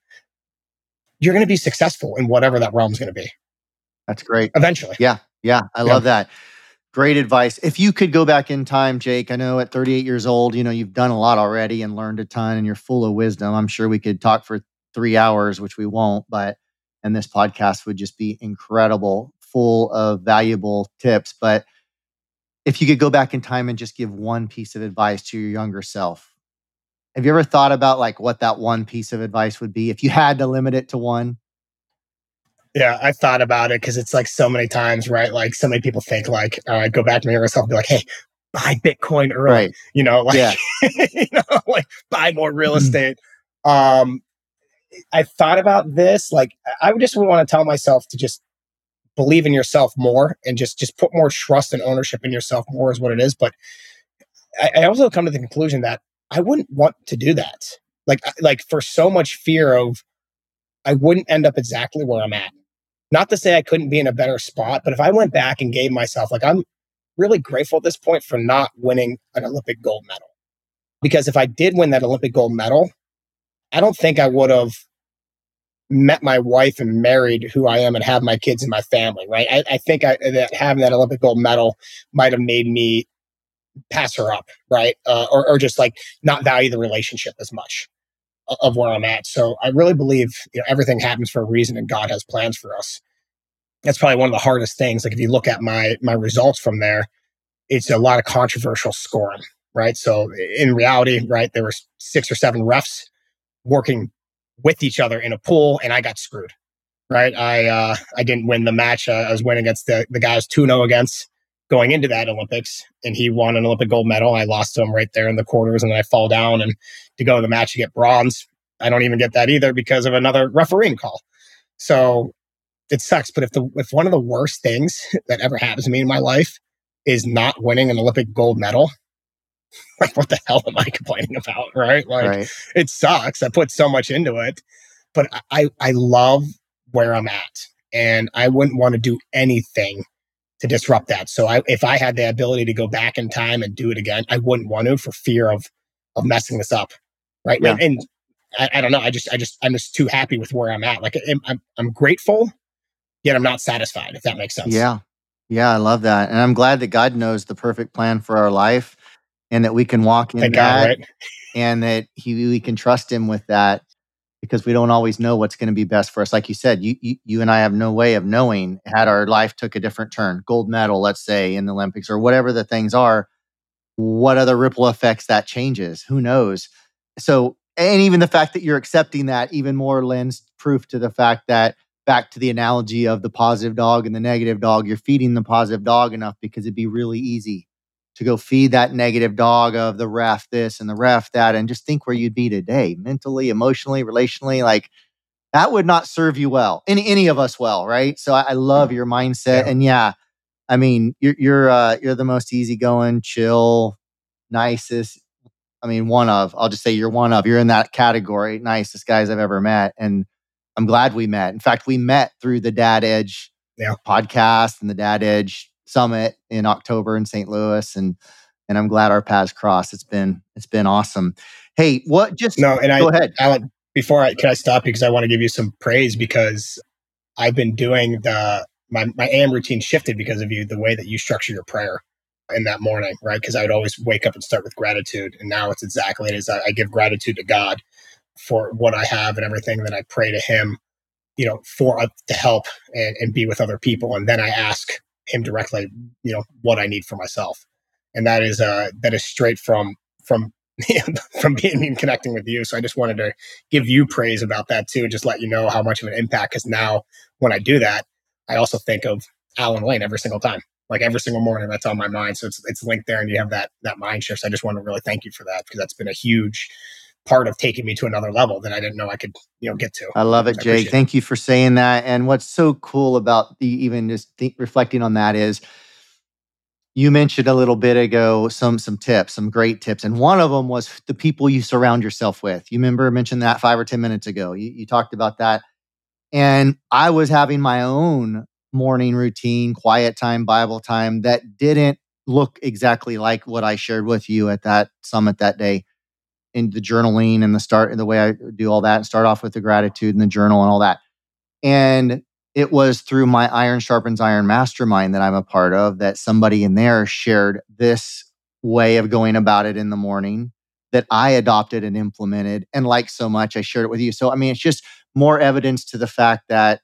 you're going to be successful in whatever that realm is going to be. That's great. Eventually. Yeah. Yeah. I yeah. love that. Great advice. If you could go back in time, Jake, I know at 38 years old, you know, you've done a lot already and learned a ton and you're full of wisdom. I'm sure we could talk for three hours, which we won't, but, and this podcast would just be incredible, full of valuable tips. But if you could go back in time and just give one piece of advice to your younger self, have you ever thought about like what that one piece of advice would be if you had to limit it to one? Yeah, I thought about it because it's like so many times, right? Like so many people think like, uh, go back to my younger self and be like, hey, buy Bitcoin early, right. you know, like, yeah. you know, like buy more real mm-hmm. estate. Um, I thought about this, like I would just want to tell myself to just believe in yourself more and just just put more trust and ownership in yourself more is what it is. But I, I also come to the conclusion that I wouldn't want to do that. Like like for so much fear of I wouldn't end up exactly where I'm at. Not to say I couldn't be in a better spot, but if I went back and gave myself like I'm really grateful at this point for not winning an Olympic gold medal. Because if I did win that Olympic gold medal, I don't think I would have met my wife and married who I am and have my kids and my family, right? I, I think I, that having that Olympic gold medal might have made me pass her up, right? Uh, or, or just like not value the relationship as much of where I'm at. So I really believe you know, everything happens for a reason and God has plans for us. That's probably one of the hardest things. Like if you look at my my results from there, it's a lot of controversial scoring, right? So in reality, right, there were six or seven refs working with each other in a pool, and I got screwed. Right, I uh, I didn't win the match. Uh, I was winning against the the guys two 0 against going into that Olympics, and he won an Olympic gold medal. I lost to him right there in the quarters, and then I fall down and to go to the match to get bronze. I don't even get that either because of another refereeing call. So it sucks. But if the if one of the worst things that ever happens to me in my life is not winning an Olympic gold medal, like what the hell am I complaining about? Right? Like right. it sucks. I put so much into it, but I I love where I'm at, and I wouldn't want to do anything to disrupt that. So I, if I had the ability to go back in time and do it again, I wouldn't want to for fear of of messing this up, right? Yeah. And, and I, I, don't know. I just I just I'm just too happy with where I'm at. Like I'm, I'm I'm grateful, yet I'm not satisfied. If that makes sense. Yeah, yeah, I love that, and I'm glad that God knows the perfect plan for our life and that we can walk in Thank that God, right? and that he we can trust him with that because we don't always know what's going to be best for us. Like you said you, you you and I have no way of knowing had our life took a different turn gold medal let's say in the Olympics or whatever the things are what other ripple effects that changes? Who knows? So and even the fact that you're accepting that even more lends proof to the fact that back to the analogy of the positive dog and the negative dog you're feeding the positive dog enough because it'd be really easy to go feed that negative dog of the ref this and the ref that and just think where you'd be today mentally emotionally relationally like that would not serve you well any any of us well right so i, I love your mindset yeah. and yeah i mean you're you're uh you're the most easygoing chill nicest i mean one of i'll just say you're one of you're in that category nicest guys i've ever met and i'm glad we met in fact we met through the dad edge yeah. podcast and the dad edge summit in October in St. Louis, and and I'm glad our paths crossed. It's been it's been awesome. Hey, what just no? And go I, ahead, Allan. Before I can I stop you because I want to give you some praise because I've been doing the my my AM routine shifted because of you. The way that you structure your prayer in that morning, right? Because I would always wake up and start with gratitude, and now it's exactly it is. I, I give gratitude to God for what I have and everything. Then I pray to Him, you know, for uh, to help and, and be with other people, and then I ask him directly, you know, what I need for myself. And that is uh that is straight from from from being and connecting with you. So I just wanted to give you praise about that too, and just let you know how much of an impact. Because now when I do that, I also think of Allan Blain every single time. Like every single morning, that's on my mind. So it's it's linked there, and you have that that mind shift. So I just want to really thank you for that because that's been a huge part of taking me to another level that I didn't know I could, you know, get to. I love it, Jake. Thank you for saying that. And what's so cool about the even just think, reflecting on that is you mentioned a little bit ago some some tips, some great tips, and one of them was the people you surround yourself with. You remember I mentioned that five or ten minutes ago. You, you talked about that, and I was having my own morning routine, quiet time, Bible time that didn't look exactly like what I shared with you at that summit that day in the journaling and the start and the way I do all that and start off with the gratitude and the journal and all that. And it was through my Iron Sharpens Iron mastermind that I'm a part of that somebody in there shared this way of going about it in the morning that I adopted and implemented and like so much I shared it with you. So I mean it's just more evidence to the fact that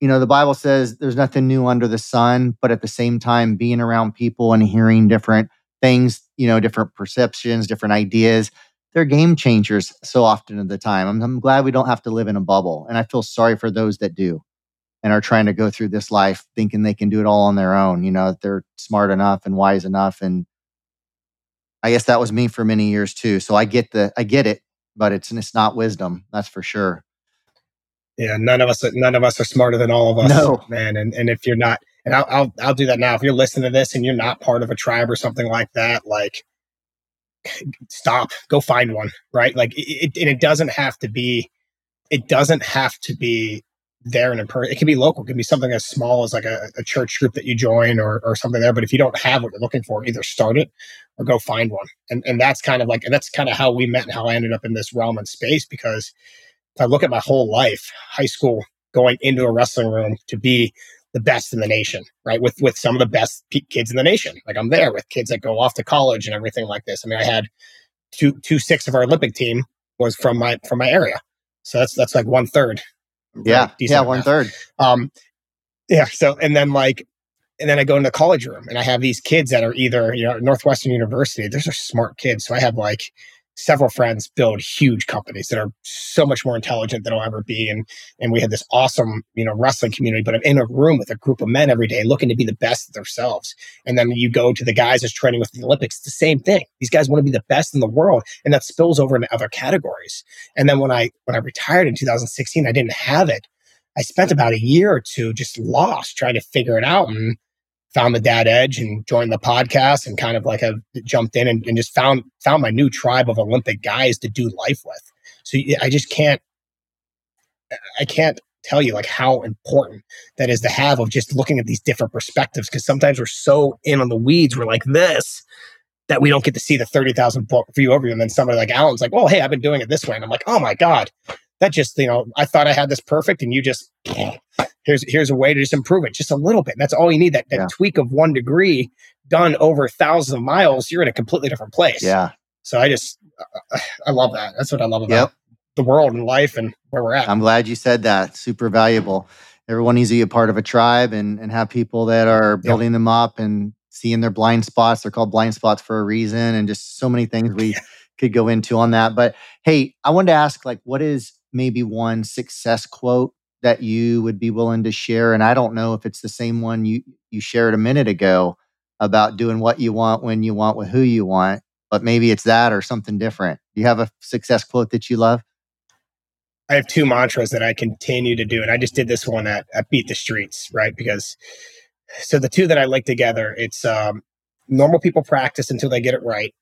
you know the Bible says there's nothing new under the sun, but at the same time being around people and hearing different things, you know, different perceptions, different ideas, they're game changers so often of the time. I'm, I'm glad we don't have to live in a bubble. And I feel sorry for those that do and are trying to go through this life thinking they can do it all on their own, you know, they're smart enough and wise enough. And I guess that was me for many years too. So I get the, I get it, but it's, it's not wisdom. That's for sure. Yeah. None of us, none of us are smarter than all of us, no. man. And, and if you're not, and I'll, I'll, I'll do that now. If you're listening to this and you're not part of a tribe or something like that, like stop, go find one, right? Like it, and it doesn't have to be, it doesn't have to be there and in person. It can be local. It can be something as small as like a, a, church group that you join or, or something there. But if you don't have what you're looking for, either start it or go find one. And and that's kind of like and that's kind of how we met and how I ended up in this realm and space. Because if I look at my whole life, high school, going into a wrestling room to be the best in the nation, right? With with some of the best p- kids in the nation. Like I'm there with kids that go off to college and everything like this. I mean, I had two two six of our Olympic team was from my from my area, so that's that's like one third. Yeah, yeah, one third. Um, yeah. So and then like and then I go into the college room and I have these kids that are either you know Northwestern University. Those are smart kids. So I have like several friends build huge companies that are so much more intelligent than I'll ever be. And and we had this awesome, you know, wrestling community, but I'm in a room with a group of men every day looking to be the best themselves. And then you go to the guys that's training with the Olympics, it's the same thing. These guys want to be the best in the world. And that spills over into other categories. And then when I when I retired in 2016, I didn't have it. I spent about a year or two just lost trying to figure it out. And found the dad edge and joined the podcast and kind of like have jumped in and, and just found found my new tribe of olympic guys to do life with so i just can't i can't tell you like how important that is to have of just looking at these different perspectives because sometimes we're so in on the weeds we're like this that we don't get to see the 30,000 book view overview. And then somebody like Allan's like, oh, hey, I've been doing it this way. And I'm like, oh my God, that just, you know, I thought I had this perfect and you just here's here's a way to just improve it just a little bit. That's all you need. That, that yeah. tweak of one degree done over thousands of miles, you're in a completely different place. Yeah. So I just I love that. That's what I love about yep. the world and life and where we're at. I'm glad you said that. Super valuable. Everyone needs to be a part of a tribe and and have people that are building yep. them up and seeing their blind spots. They're called blind spots for a reason, and just so many things we could go into on that. But hey, I wanted to ask, like, what is maybe one success quote that you would be willing to share and i don't know if it's the same one you you shared a minute ago about doing what you want when you want with who you want but maybe it's that or something different. Do you have a success quote that you love? I have two mantras that i continue to do and i just did this one at, at beat the streets right? Because so the two that i like together it's um, normal people practice until they get it right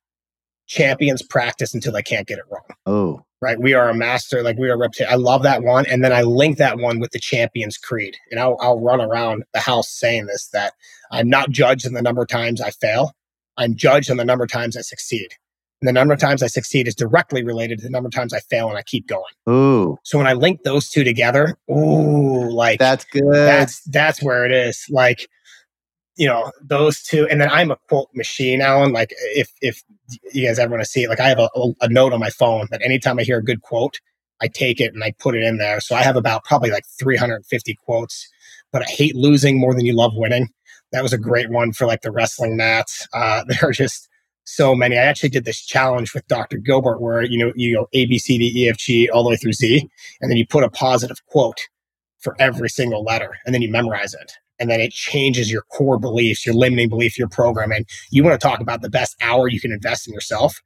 champions practice until they can't get it wrong. Oh right? We are a master, like we are reputation. I love that one. And then I link that one with the Champions Creed. And I'll, I'll run around the house saying this that I'm not judged in the number of times I fail. I'm judged on the number of times I succeed. And the number of times I succeed is directly related to the number of times I fail and I keep going. Ooh. So when I link those two together, ooh, like that's good. That's that's where it is. Like you know those two and then i'm a quote machine allan like if if you guys ever want to see it like i have a, a, note on my phone that anytime i hear a good quote i take it and i put it in there so i have about probably like 350 quotes but i hate losing more than you love winning that was a great one for like the wrestling mats uh they're just so many. I actually did this challenge with Dr. Gilbert where, you know, you go A, B, C, D, E, F, G all the way through Z, and then you put a positive quote for every single letter, and then you memorize it. And then it changes your core beliefs, your limiting belief, your programming. You want to talk about the best hour you can invest in yourself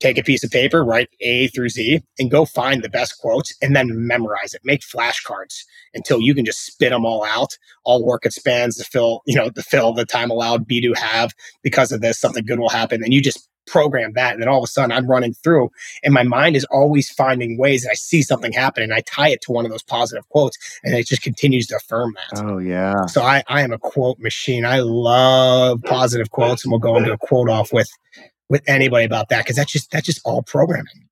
take a piece of paper, write A through Z, and go find the best quotes and then memorize it. Make flashcards until you can just spit them all out. All work it spans to fill, you know, to fill the time allowed be to have because of this, something good will happen. And you just program that. And then all of a sudden I'm running through and my mind is always finding ways and I see something happen and I tie it to one of those positive quotes and it just continues to affirm that. Oh yeah. So I, I am a quote machine. I love positive quotes and we'll go into a quote off with with anybody about that because that's just that's just all programming,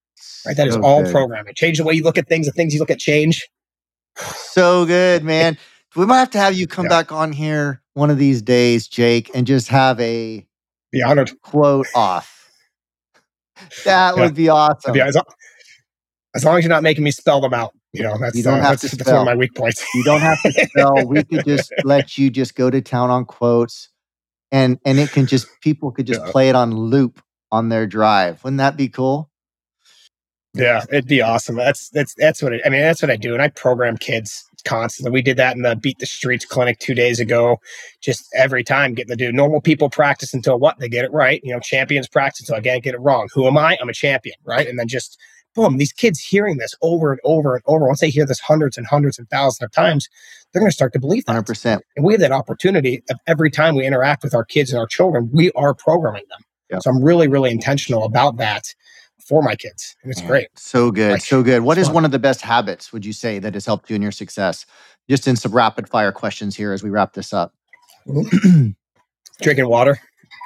right? That is all programming. Change the way you look at things. The things you look at change. So good, man. we might have to have you come yeah. back on here one of these days, Jake, and just have a be honored quote off. That yeah. would be awesome. As, as, long as you're not making me spell them out, you know that's you don't uh, have that's, to of my weak points. you don't have to spell. we could just let you just go to town on quotes, and and it can just people could just yeah. play it on loop on their drive. Wouldn't that be cool? Yeah, it'd be awesome. That's that's that's what it, I mean. That's what I do, and I program kids constantly. We did that in the Beat the Streets clinic two days ago. Just every time getting to do normal people practice until what they get it right. You know, champions practice until I can't get it wrong. Who am I? I'm a champion, right? And then just boom, these kids hearing this over and over and over. Once they hear this hundreds and hundreds and thousands of times, they're going to start to believe that. 100%. And we have that opportunity of every time we interact with our kids and our children, we are programming them. Yep. So I'm really, really intentional about that for my kids. And it's great. So good. Like, so good. What is fun. one of the best habits, would you say, that has helped you in your success? Just in some rapid fire questions here as we wrap this up. Drinking water,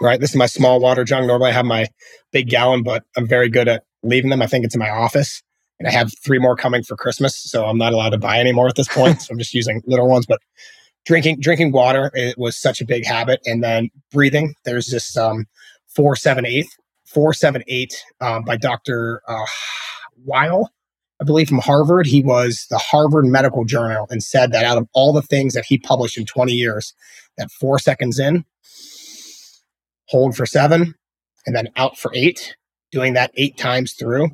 right? This is my small water jug. Normally I have my big gallon, but I'm very good at leaving them. I think it's in my office. And I have three more coming for Christmas. So I'm not allowed to buy any more at this point. so I'm just using little ones. But drinking drinking water, it was such a big habit. And then breathing. There's this um 478, 478 um, by Dr. Uh, Weil, I believe from Harvard. He was the Harvard Medical Journal and said that out of all the things that he published in 20 years, that four seconds in, hold for seven, and then out for eight, doing that eight times through.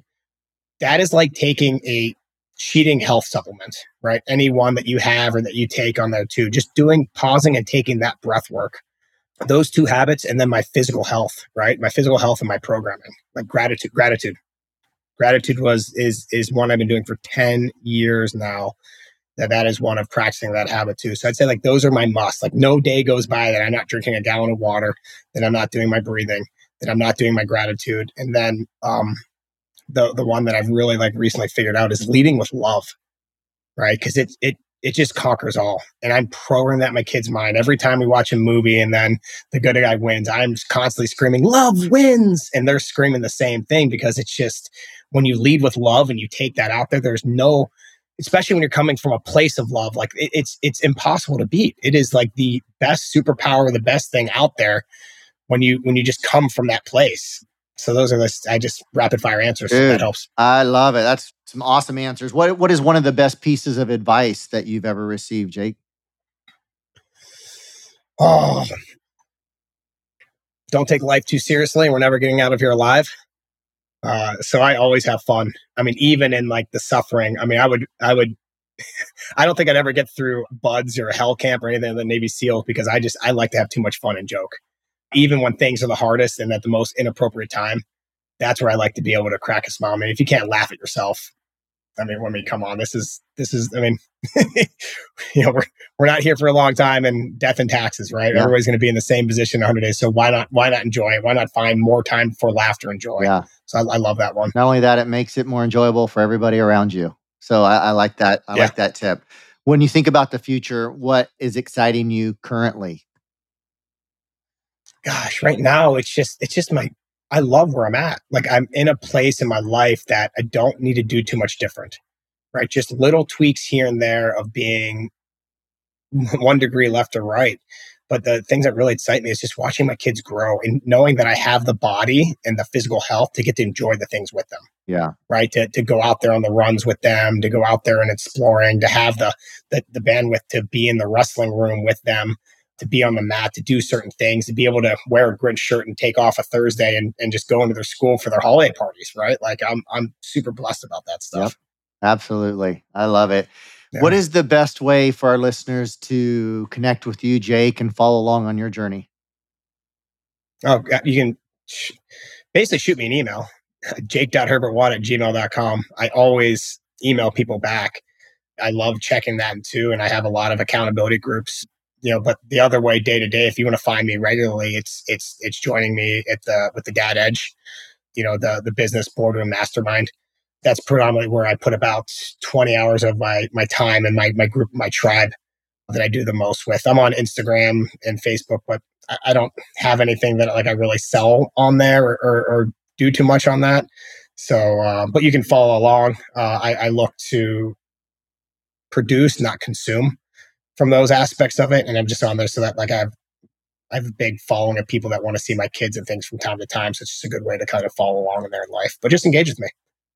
That is like taking a cheating health supplement, right? Any one that you have or that you take on there too. Just doing pausing and taking that breath work those two habits and then my physical health right? My physical health and my programming like gratitude gratitude. Gratitude was is is one i've been doing for 10 years now that that is one of practicing that habit too. So i'd say like those are my must like no day goes by that i'm not drinking a gallon of water that i'm not doing my breathing that i'm not doing my gratitude. And then um the the one that i've really like recently figured out is leading with love right? Because it it it just conquers all. And I'm programming that in my kid's mind. Every time we watch a movie and then the good guy wins, I'm constantly screaming, love wins. And they're screaming the same thing because it's just when you lead with love and you take that out there, there's no, especially when you're coming from a place of love, like it, it's, it's impossible to beat. It is like the best superpower, the best thing out there when you, when you just come from that place. So those are the I just rapid fire answers. Dude, so that helps. I love it. That's some awesome answers. What what is one of the best pieces of advice that you've ever received, Jake? Oh, don't take life too seriously. We're never getting out of here alive. Uh, so I always have fun. I mean, even in like the suffering. I mean, I would, I would, I don't think I'd ever get through BUD/S or hell camp or anything in the Navy SEALs because I just I like to have too much fun and joke even when things are the hardest and at the most inappropriate time, that's where I like to be able to crack a smile. I mean, if you can't laugh at yourself, I mean, I mean, come on, this is this is. I mean, you know, we're we're not here for a long time, and death and taxes, right? Yeah. Everybody's going to be in the same position 100 days. So why not why not enjoy it? Why not find more time for laughter and joy? Yeah. So I, I love that one. Not only that, it makes it more enjoyable for everybody around you. So I, I like that. I yeah. like that tip. When you think about the future, what is exciting you currently? Gosh, right now it's just it's just my I love where I'm at. Like I'm in a place in my life that I don't need to do too much different. Right? Just little tweaks here and there of being one degree left or right. But the things that really excite me is just watching my kids grow and knowing that I have the body and the physical health to get to enjoy the things with them. Yeah. Right. To, to go out there on the runs with them, to go out there and exploring, to have the, the, the bandwidth to be in the wrestling room with them to be on the mat, to do certain things, to be able to wear a Grinch shirt and take off a Thursday and, and just go into their school for their holiday parties, right? Like I'm I'm super blessed about that stuff. Yep. Absolutely. I love it. Yeah. What is the best way for our listeners to connect with you, Jake, and follow along on your journey? Oh, you can sh- basically shoot me an email, jake.herbertwatt at gmail.com. I always email people back. I love checking that too. And I have a lot of accountability groups you know, but the other way, day to day, if you want to find me regularly, it's it's it's joining me at the with the Dad Edge, you know, the the business boardroom mastermind. That's predominantly where I put about 20 hours of my my time and my my group, my tribe that I do the most with. I'm on Instagram and Facebook, but I, I don't have anything that like I really sell on there or, or, or do too much on that. So, uh, but you can follow along. Uh, I, I look to produce, not consume from those aspects of it. And I'm just on there so that like I have I have a big following of people that want to see my kids and things from time to time. So it's just a good way to kind of follow along in their life. But just engage with me.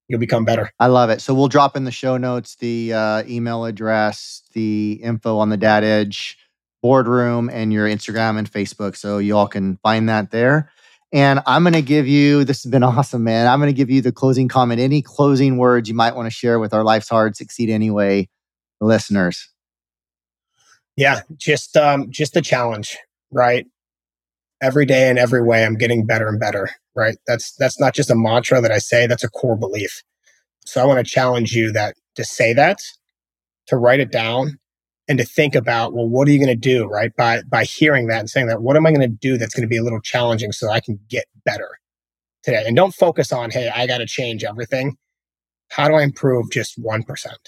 You'll become better. I love it. So we'll drop in the show notes the uh, email address, the info on the Dad Edge boardroom, and your Instagram and Facebook. So you all can find that there. And I'm going to give you, this has been awesome, man. I'm going to give you the closing comment. Any closing words you might want to share with our Life's Hard, Succeed Anyway listeners? Yeah, just um, just a challenge, right? Every day in every way, I'm getting better and better, right? That's that's not just a mantra that I say; that's a core belief. So I want to challenge you that to say that, to write it down, and to think about, well, what are you going to do, right? By by hearing that and saying that, what am I going to do that's going to be a little challenging so I can get better today? And don't focus on, hey, I got to change everything. How do I improve just one percent?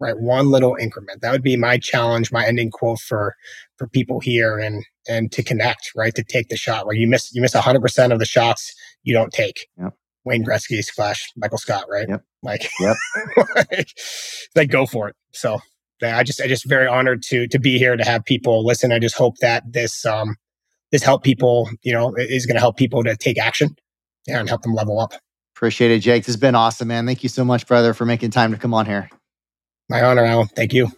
Right? One little increment. That would be my challenge, my ending quote for for people here and and to connect, right? To take the shot where you miss you miss hundred percent of the shots you don't take. Yep. Wayne Gretzky slash Michael Scott, right? Yep. Like, yep. like, like go for it. So I just I just very honored to to be here to have people listen. I just hope that this um this help people, you know, is going to help people to take action and help them level up. Appreciate it, Jake. This has been awesome, man. Thank you so much, brother, for making time to come on here. My honor, Allan. Thank you.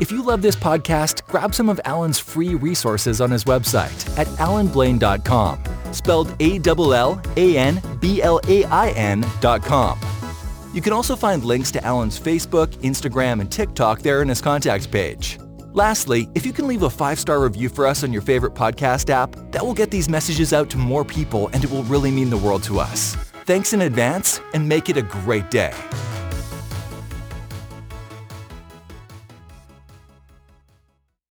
If you love this podcast, grab some of Allan's free resources on his website at allanblain.com, spelled A L L A N B L A I N.com. You can also find links to Allan's Facebook, Instagram, and TikTok there in his contacts page. Lastly, if you can leave a five star review for us on your favorite podcast app, that will get these messages out to more people and it will really mean the world to us. Thanks in advance and make it a great day.